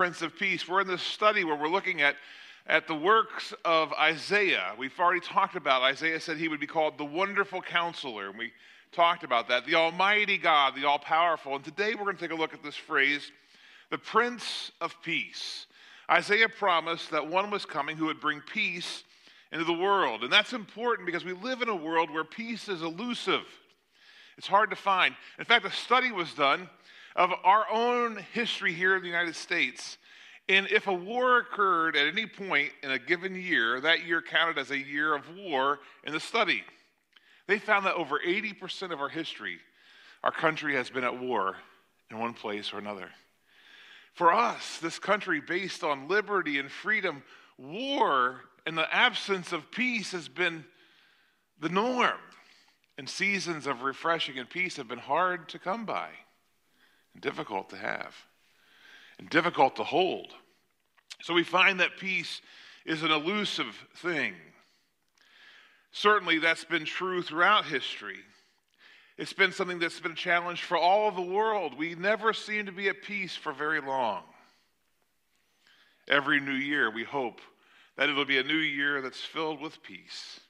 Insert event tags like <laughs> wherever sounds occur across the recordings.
Prince of Peace. We're in this study where we're looking at, at the works of Isaiah. We've already talked about Isaiah said he would be called the wonderful counselor, and we talked about that. The Almighty God, the all powerful. And today we're going to take a look at this phrase, the Prince of Peace. Isaiah promised that one was coming who would bring peace into the world. And that's important because we live in a world where peace is elusive. It's hard to find. In fact, a study was done of our own history here in the United States. And if a war occurred at any point in a given year, that year counted as a year of war in the study. They found that over 80% of our history, our country has been at war in one place or another. For us, this country based on liberty and freedom, war and the absence of peace has been the norm. And seasons of refreshing and peace have been hard to come by and difficult to have and difficult to hold. So we find that peace is an elusive thing. Certainly, that's been true throughout history. It's been something that's been a challenge for all of the world. We never seem to be at peace for very long. Every new year, we hope that it'll be a new year that's filled with peace.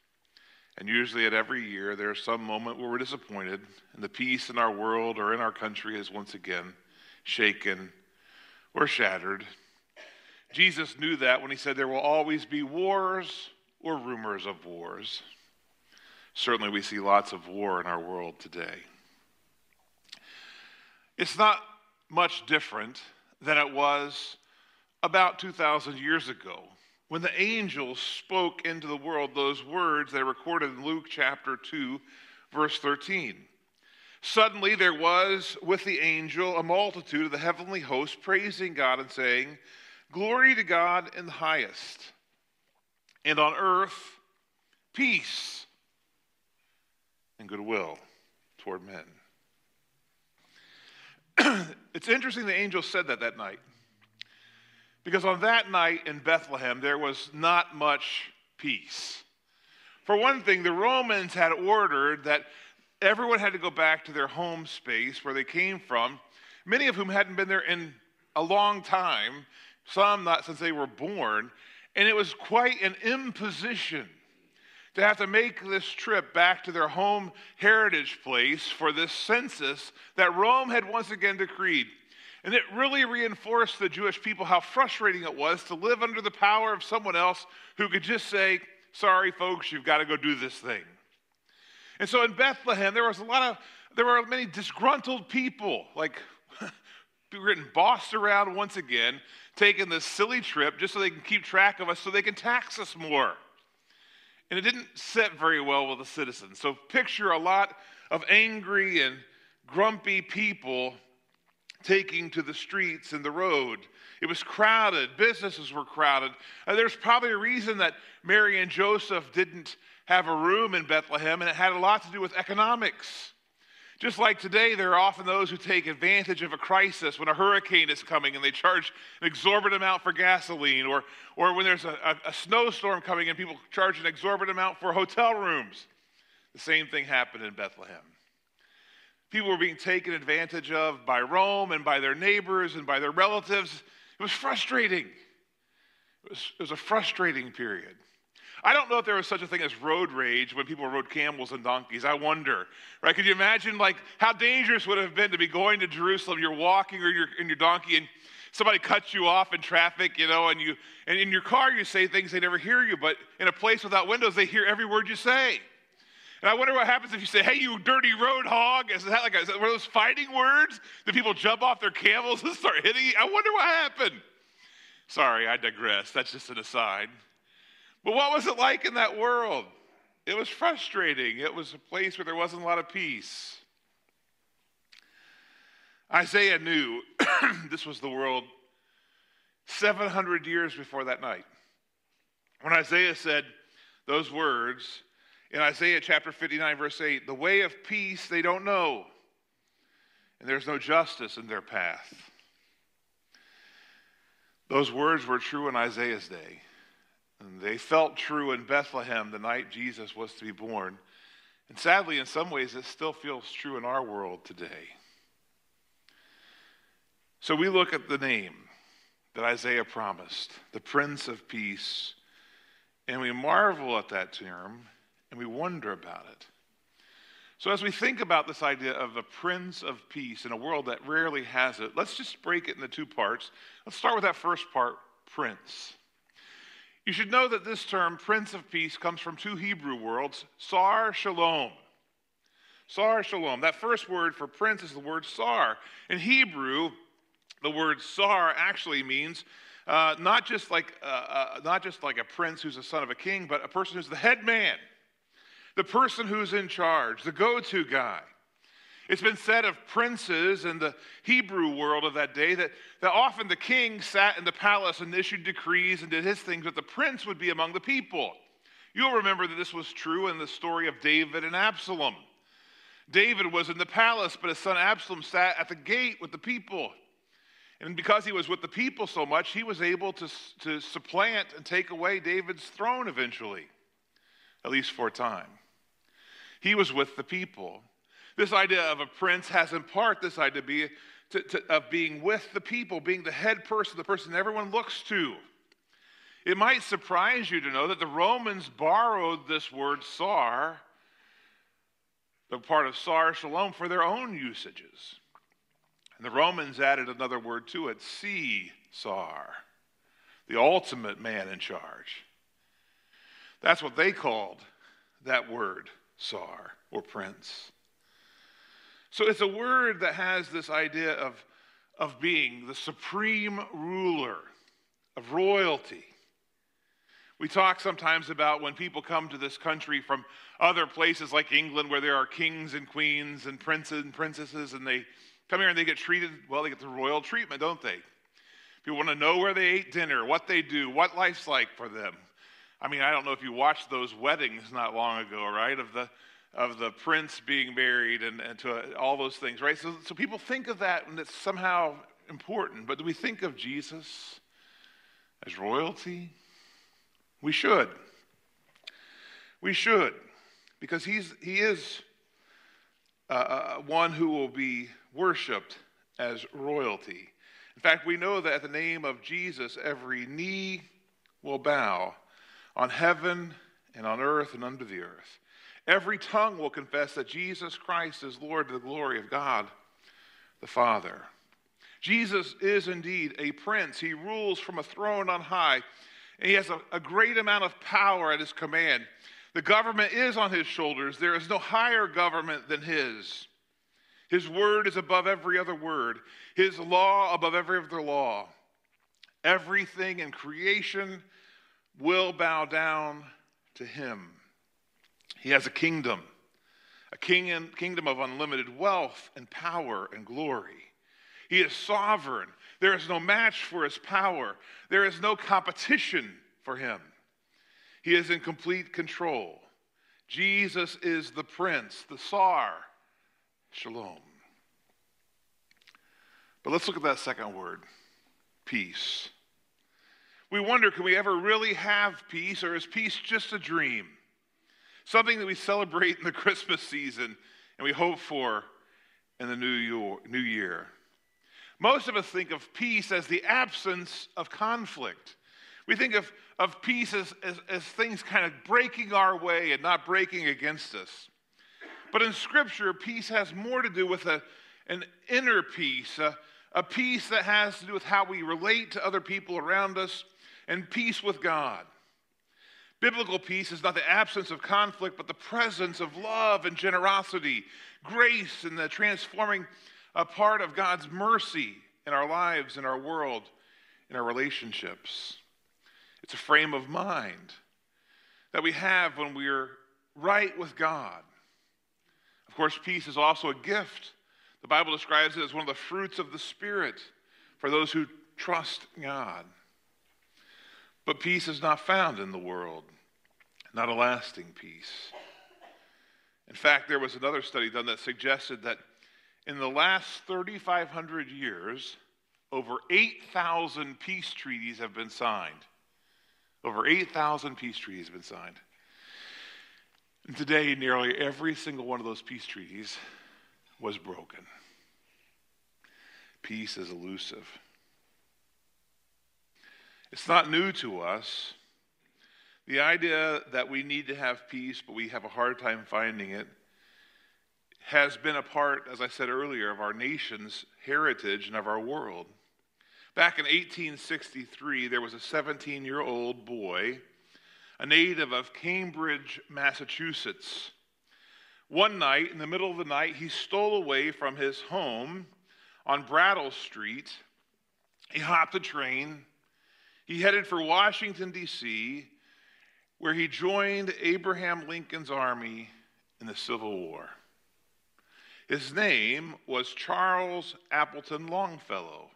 And usually at every year, there's some moment where we're disappointed, and the peace in our world or in our country is once again shaken or shattered. Jesus knew that when he said there will always be wars or rumors of wars. Certainly, we see lots of war in our world today. It's not much different than it was about 2,000 years ago when the angels spoke into the world those words they recorded in Luke chapter 2, verse 13. Suddenly there was with the angel a multitude of the heavenly host praising God and saying, Glory to God in the highest, and on earth peace and goodwill toward men. <clears throat> it's interesting the angel said that that night. Because on that night in Bethlehem, there was not much peace. For one thing, the Romans had ordered that everyone had to go back to their home space where they came from, many of whom hadn't been there in a long time, some not since they were born. And it was quite an imposition to have to make this trip back to their home heritage place for this census that Rome had once again decreed. And it really reinforced the Jewish people how frustrating it was to live under the power of someone else who could just say, Sorry, folks, you've got to go do this thing. And so in Bethlehem, there was a lot of, there were many disgruntled people, like <laughs> people getting bossed around once again, taking this silly trip just so they can keep track of us so they can tax us more. And it didn't sit very well with the citizens. So picture a lot of angry and grumpy people taking to the streets and the road. It was crowded, businesses were crowded. And there's probably a reason that Mary and Joseph didn't have a room in Bethlehem, and it had a lot to do with economics. Just like today, there are often those who take advantage of a crisis when a hurricane is coming and they charge an exorbitant amount for gasoline, or, or when there's a, a, a snowstorm coming and people charge an exorbitant amount for hotel rooms. The same thing happened in Bethlehem. People were being taken advantage of by Rome and by their neighbors and by their relatives. It was frustrating. It was, it was a frustrating period. I don't know if there was such a thing as road rage when people rode camels and donkeys. I wonder, right? Could you imagine, like, how dangerous would it have been to be going to Jerusalem? You're walking or you're in your donkey, and somebody cuts you off in traffic, you know, and you and in your car you say things they never hear you, but in a place without windows they hear every word you say. And I wonder what happens if you say, hey, you dirty road hog. Is that like a, is that one of those fighting words? Do people jump off their camels and start hitting you? I wonder what happened. Sorry, I digress. That's just an aside. But what was it like in that world? It was frustrating. It was a place where there wasn't a lot of peace. Isaiah knew <clears throat> this was the world 700 years before that night. When Isaiah said those words, in Isaiah chapter 59, verse 8, the way of peace they don't know, and there's no justice in their path. Those words were true in Isaiah's day. They felt true in Bethlehem the night Jesus was to be born. And sadly, in some ways, it still feels true in our world today. So we look at the name, that Isaiah promised, the Prince of Peace. And we marvel at that term and we wonder about it. So, as we think about this idea of the Prince of Peace in a world that rarely has it, let's just break it into two parts. Let's start with that first part Prince. You should know that this term, Prince of Peace, comes from two Hebrew words, Sar Shalom. Sar Shalom. That first word for prince is the word Sar. In Hebrew, the word Sar actually means uh, not just like uh, uh, not just like a prince who's a son of a king, but a person who's the head man, the person who's in charge, the go-to guy. It's been said of princes in the Hebrew world of that day that, that often the king sat in the palace and issued decrees and did his things, but the prince would be among the people. You'll remember that this was true in the story of David and Absalom. David was in the palace, but his son Absalom sat at the gate with the people. And because he was with the people so much, he was able to, to supplant and take away David's throne eventually, at least for a time. He was with the people. This idea of a prince has in part this idea be, to, to, of being with the people, being the head person, the person everyone looks to. It might surprise you to know that the Romans borrowed this word sar, the part of sar shalom, for their own usages. And the Romans added another word to it, Caesar, the ultimate man in charge. That's what they called that word, Sar, or prince. So it's a word that has this idea of, of being the supreme ruler, of royalty. We talk sometimes about when people come to this country from other places like England where there are kings and queens and princes and princesses, and they come here and they get treated, well, they get the royal treatment, don't they? People want to know where they ate dinner, what they do, what life's like for them. I mean, I don't know if you watched those weddings not long ago, right? Of the of the prince being married and, and to uh, all those things, right? So, so people think of that and it's somehow important. But do we think of Jesus as royalty? We should. We should, because he's, he is uh, uh one who will be worshiped as royalty. In fact, we know that at the name of Jesus, every knee will bow on heaven and on earth and under the earth. Every tongue will confess that Jesus Christ is Lord to the glory of God the Father. Jesus is indeed a prince. He rules from a throne on high, and he has a, a great amount of power at his command. The government is on his shoulders. There is no higher government than his. His word is above every other word, His law above every other law. Everything in creation will bow down to Him. He has a kingdom, a king kingdom of unlimited wealth and power and glory. He is sovereign. There is no match for his power, there is no competition for him. He is in complete control. Jesus is the prince, the Sar, Shalom. But let's look at that second word peace. We wonder can we ever really have peace, or is peace just a dream? Something that we celebrate in the <laughs> Christmas season and we hope for in the new year. Most of us think of peace as the absence of conflict. We think of, of peace as, as, as things kind of breaking our way and not breaking against us. But in Scripture, peace has more to do with a, an inner peace, a, a peace that has to do with how we relate to other people around us, and peace with God. Biblical peace is not the absence of conflict, but the presence of love and generosity, grace, and the transforming a part of God's mercy in our lives, in our world, in our relationships. It's a frame of mind that we have when we're right with God. Of course, peace is also a gift. The Bible describes it as one of the fruits of the Spirit for those who trust God. But peace is not found in the world, not a lasting peace. In fact, there was another study done that suggested that in the last 3,500 years, over 8,000 peace treaties have been signed. Over 8,000 peace treaties have been signed. And today, nearly every single one of those peace treaties was broken. Peace is elusive. It's not new to us. The idea that we need to have peace, but we have a hard time finding it, has been a part, as I said earlier, of our nation's heritage and of our world. Back in 1863, there was a 17 year old boy, a native of Cambridge, Massachusetts. One night, in the middle of the night, he stole away from his home on Brattle Street. He hopped a train. He headed for Washington, D.C., where he joined Abraham Lincoln's army in the Civil War. His name was Charles Appleton Longfellow.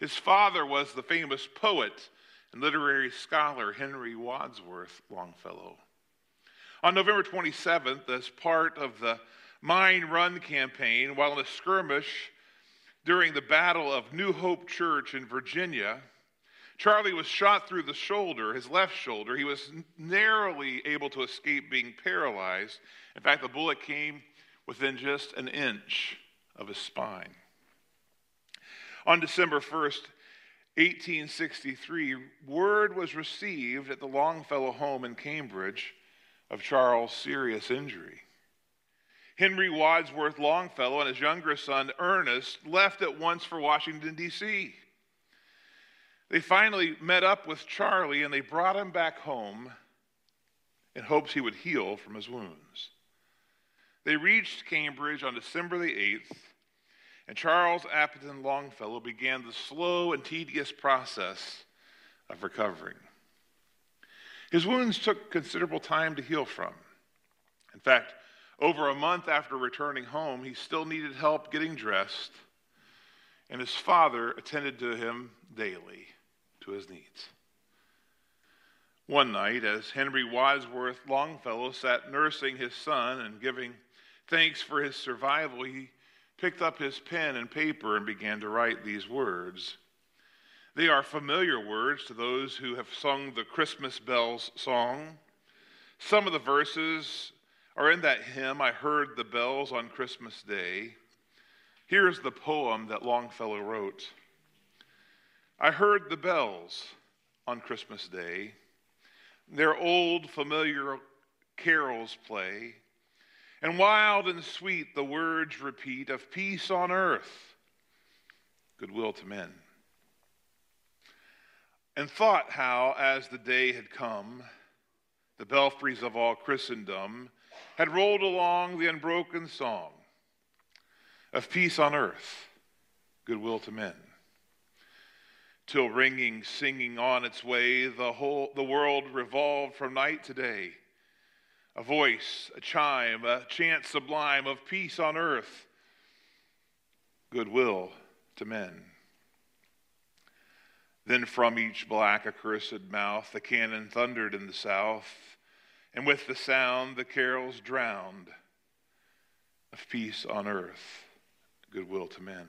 His father was the famous poet and literary scholar Henry Wadsworth Longfellow. On November 27th, as part of the Mine Run campaign, while in a skirmish during the Battle of New Hope Church in Virginia, Charlie was shot through the shoulder, his left shoulder. He was narrowly able to escape being paralyzed. In fact, the bullet came within just an inch of his spine. On December 1st, 1863, word was received at the Longfellow home in Cambridge of Charles' serious injury. Henry Wadsworth Longfellow and his younger son, Ernest, left at once for Washington, D.C. They finally met up with Charlie and they brought him back home in hopes he would heal from his wounds. They reached Cambridge on December the 8th, and Charles Appleton Longfellow began the slow and tedious process of recovering. His wounds took considerable time to heal from. In fact, over a month after returning home, he still needed help getting dressed, and his father attended to him daily to his needs. One night, as Henry Wadsworth Longfellow sat nursing his son and giving thanks for his survival, he picked up his pen and paper and began to write these words. They are familiar words to those who have sung the Christmas bells song. Some of the verses are in that hymn, I Heard the Bells on Christmas Day. Here's the poem that Longfellow wrote I heard the bells on Christmas Day, their old familiar carols play. And wild and sweet the words repeat of peace on earth, goodwill to men. And thought how, as the day had come, the belfries of all Christendom had rolled along the unbroken song of peace on earth, goodwill to men. Till ringing, singing on its way, the whole the world revolved from night to day a voice, a chime, a chant sublime of peace on earth, goodwill to men. Then from each black accursed mouth the cannon thundered in the south, and with the sound the carols drowned of peace on earth, goodwill to men.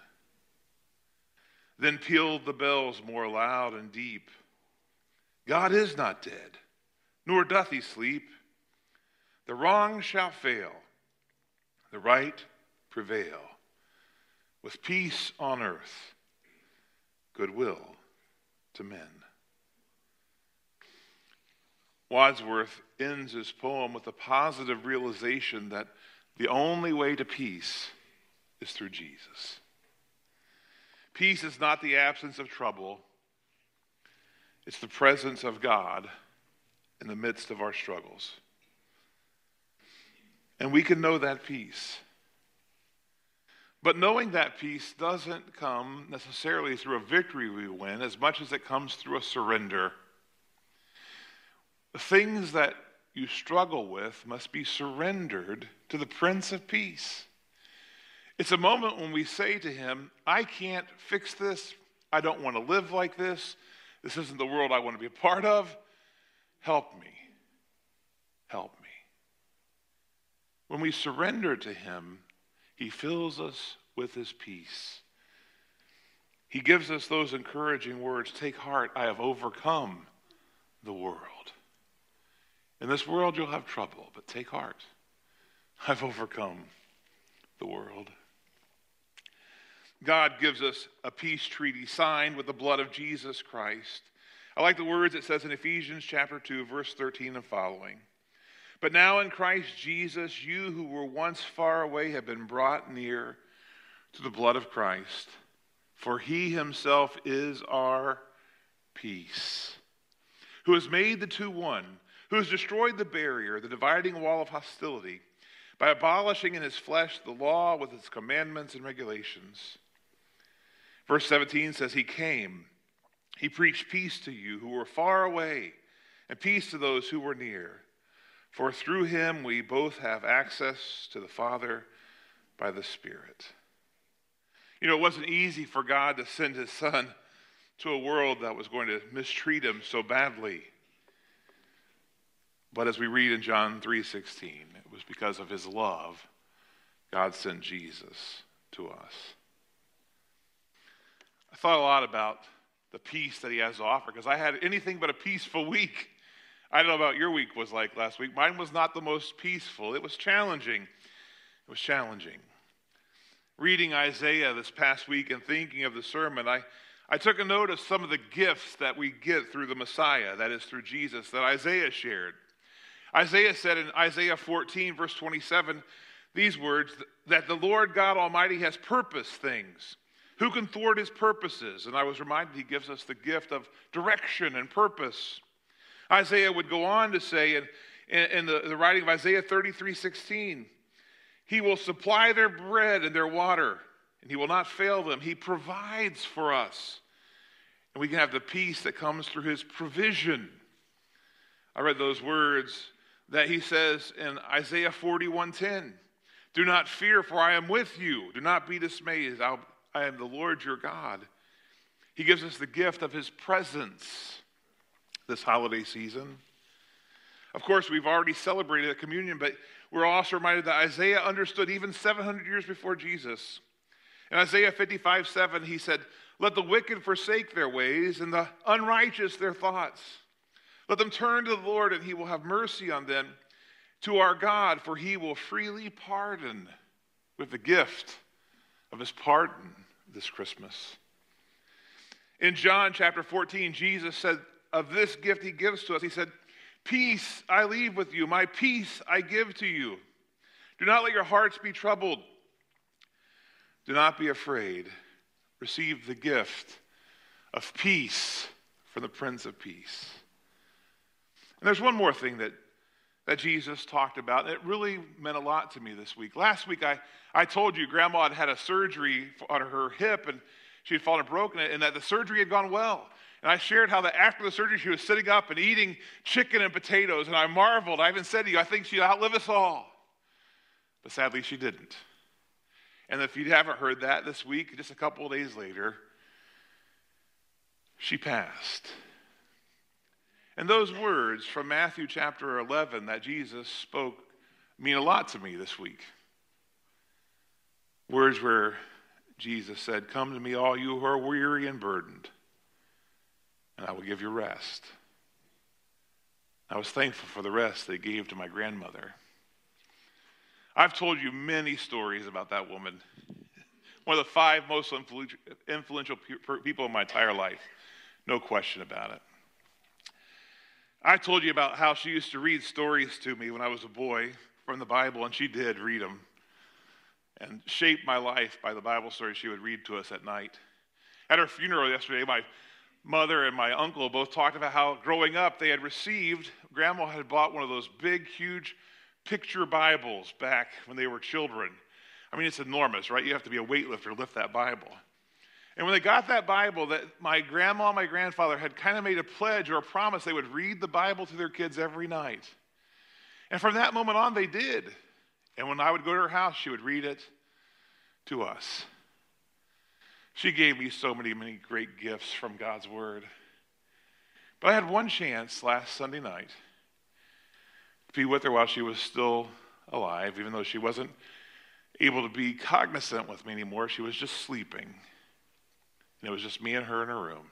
Then pealed the bells more loud and deep. God is not dead, nor doth he sleep. The wrong shall fail, the right prevail, with peace on earth, goodwill to men. Wadsworth ends his poem with a positive realization that the only way to peace is through Jesus. Peace is not the absence of trouble, it's the presence of God in the midst of our struggles. And we can know that peace. But knowing that peace doesn't come necessarily through a victory we win as much as it comes through a surrender. The things that you struggle with must be surrendered to the Prince of Peace. It's a moment when we say to him, I can't fix this. I don't want to live like this. This isn't the world I want to be a part of. Help me. Help me. When we surrender to Him, He fills us with His peace. He gives us those encouraging words Take heart, I have overcome the world. In this world, you'll have trouble, but take heart. I've overcome the world. God gives us a peace treaty signed with the blood of Jesus Christ. I like the words it says in Ephesians chapter 2, verse 13 and following. But now in Christ Jesus, you who were once far away have been brought near to the blood of Christ, for he himself is our peace, who has made the two one, who has destroyed the barrier, the dividing wall of hostility, by abolishing in his flesh the law with its commandments and regulations Verse 17 says, He came, He preached peace to you who were far away, and peace to those who were near. For through him we both have access to the Father by the Spirit. You know, it wasn't easy for God to send his son to a world that was going to mistreat him so badly. But as we read in John 3:16, it was because of his love God sent Jesus to us. I thought a lot about the peace that he has to offer because I had anything but a peaceful week. I don't know about your week was like last week. Mine was not the most peaceful. It was challenging. It was challenging. Reading Isaiah this past week and thinking of the sermon, I, I took a note of some of the gifts that we get through the Messiah, that is through Jesus, that Isaiah shared. Isaiah said in Isaiah 14, verse 27, these words that the Lord God Almighty has purposed things who can thwart his purposes? And I was reminded he gives us the gift of direction and purpose. Isaiah would go on to say in, in, the, the writing of Isaiah 33 16, He will supply their bread and their water, and He will not fail them. He provides for us. And we can have the peace that comes through His provision. I read those words that He says in Isaiah 41:10. Do not fear, for I am with you. Do not be dismayed. I'll, I am the Lord your God. He gives us the gift of his presence this holiday season. Of course, we've already celebrated a communion, but we're also reminded that Isaiah understood even 700 years before Jesus. In Isaiah 55 7, he said, Let the wicked forsake their ways and the unrighteous their thoughts. Let them turn to the Lord, and he will have mercy on them, to our God, for he will freely pardon with the gift of his pardon this Christmas. In John chapter 14, Jesus said, Of this gift he gives to us, he said, Peace I leave with you, my peace I give to you. Do not let your hearts be troubled. Do not be afraid. Receive the gift of peace from the Prince of Peace. And there's one more thing that that Jesus talked about. It really meant a lot to me this week. Last week, I, I told you Grandma had had a surgery on her hip and she had fallen and broken it, and that the surgery had gone well. And I shared how that after the surgery, she was sitting up and eating chicken and potatoes. And I marveled. I even said to you, I think she'd outlive us all. But sadly, she didn't. And if you haven't heard that this week, just a couple of days later, she passed. And those words from Matthew chapter 11 that Jesus spoke mean a lot to me this week. Words where Jesus said, Come to me, all you who are weary and burdened, and I will give you rest. I was thankful for the rest they gave to my grandmother. I've told you many stories about that woman, one of the five most influential people in my entire life, no question about it. I told you about how she used to read stories to me when I was a boy from the Bible, and she did read them and shaped my life by the Bible stories she would read to us at night. At her funeral yesterday, my mother and my uncle both talked about how growing up they had received, grandma had bought one of those big, huge picture Bibles back when they were children. I mean, it's enormous, right? You have to be a weightlifter to lift that Bible. And when they got that Bible, that my grandma and my grandfather had kind of made a pledge or a promise they would read the Bible to their kids every night. And from that moment on, they did. And when I would go to her house, she would read it to us. She gave me so many, many great gifts from God's Word. But I had one chance last Sunday night to be with her while she was still alive, even though she wasn't able to be cognizant with me anymore. She was just sleeping. And it was just me and her in her room.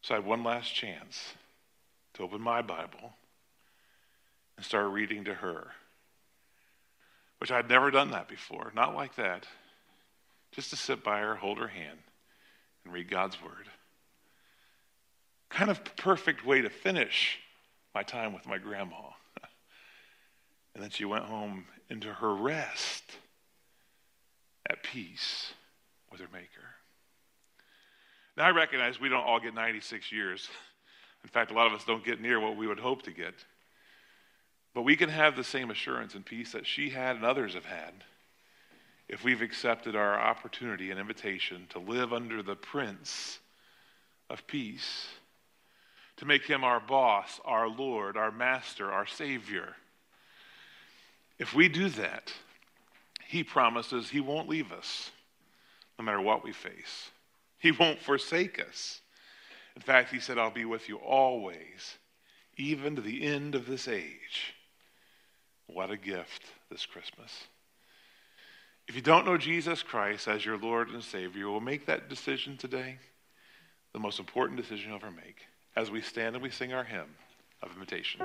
So I had one last chance to open my Bible and start reading to her, which I'd never done that before. Not like that. Just to sit by her, hold her hand, and read God's Word. Kind of perfect way to finish my time with my grandma. <laughs> and then she went home into her rest at peace with her Maker. Now, I recognize we don't all get 96 years. In fact, a lot of us don't get near what we would hope to get. But we can have the same assurance and peace that she had and others have had if we've accepted our opportunity and invitation to live under the Prince of Peace, to make him our boss, our Lord, our Master, our Savior. If we do that, he promises he won't leave us no matter what we face. He won't forsake us. In fact, he said, I'll be with you always, even to the end of this age. What a gift this Christmas. If you don't know Jesus Christ as your Lord and Savior, we'll make that decision today, the most important decision you'll ever make, as we stand and we sing our hymn of invitation.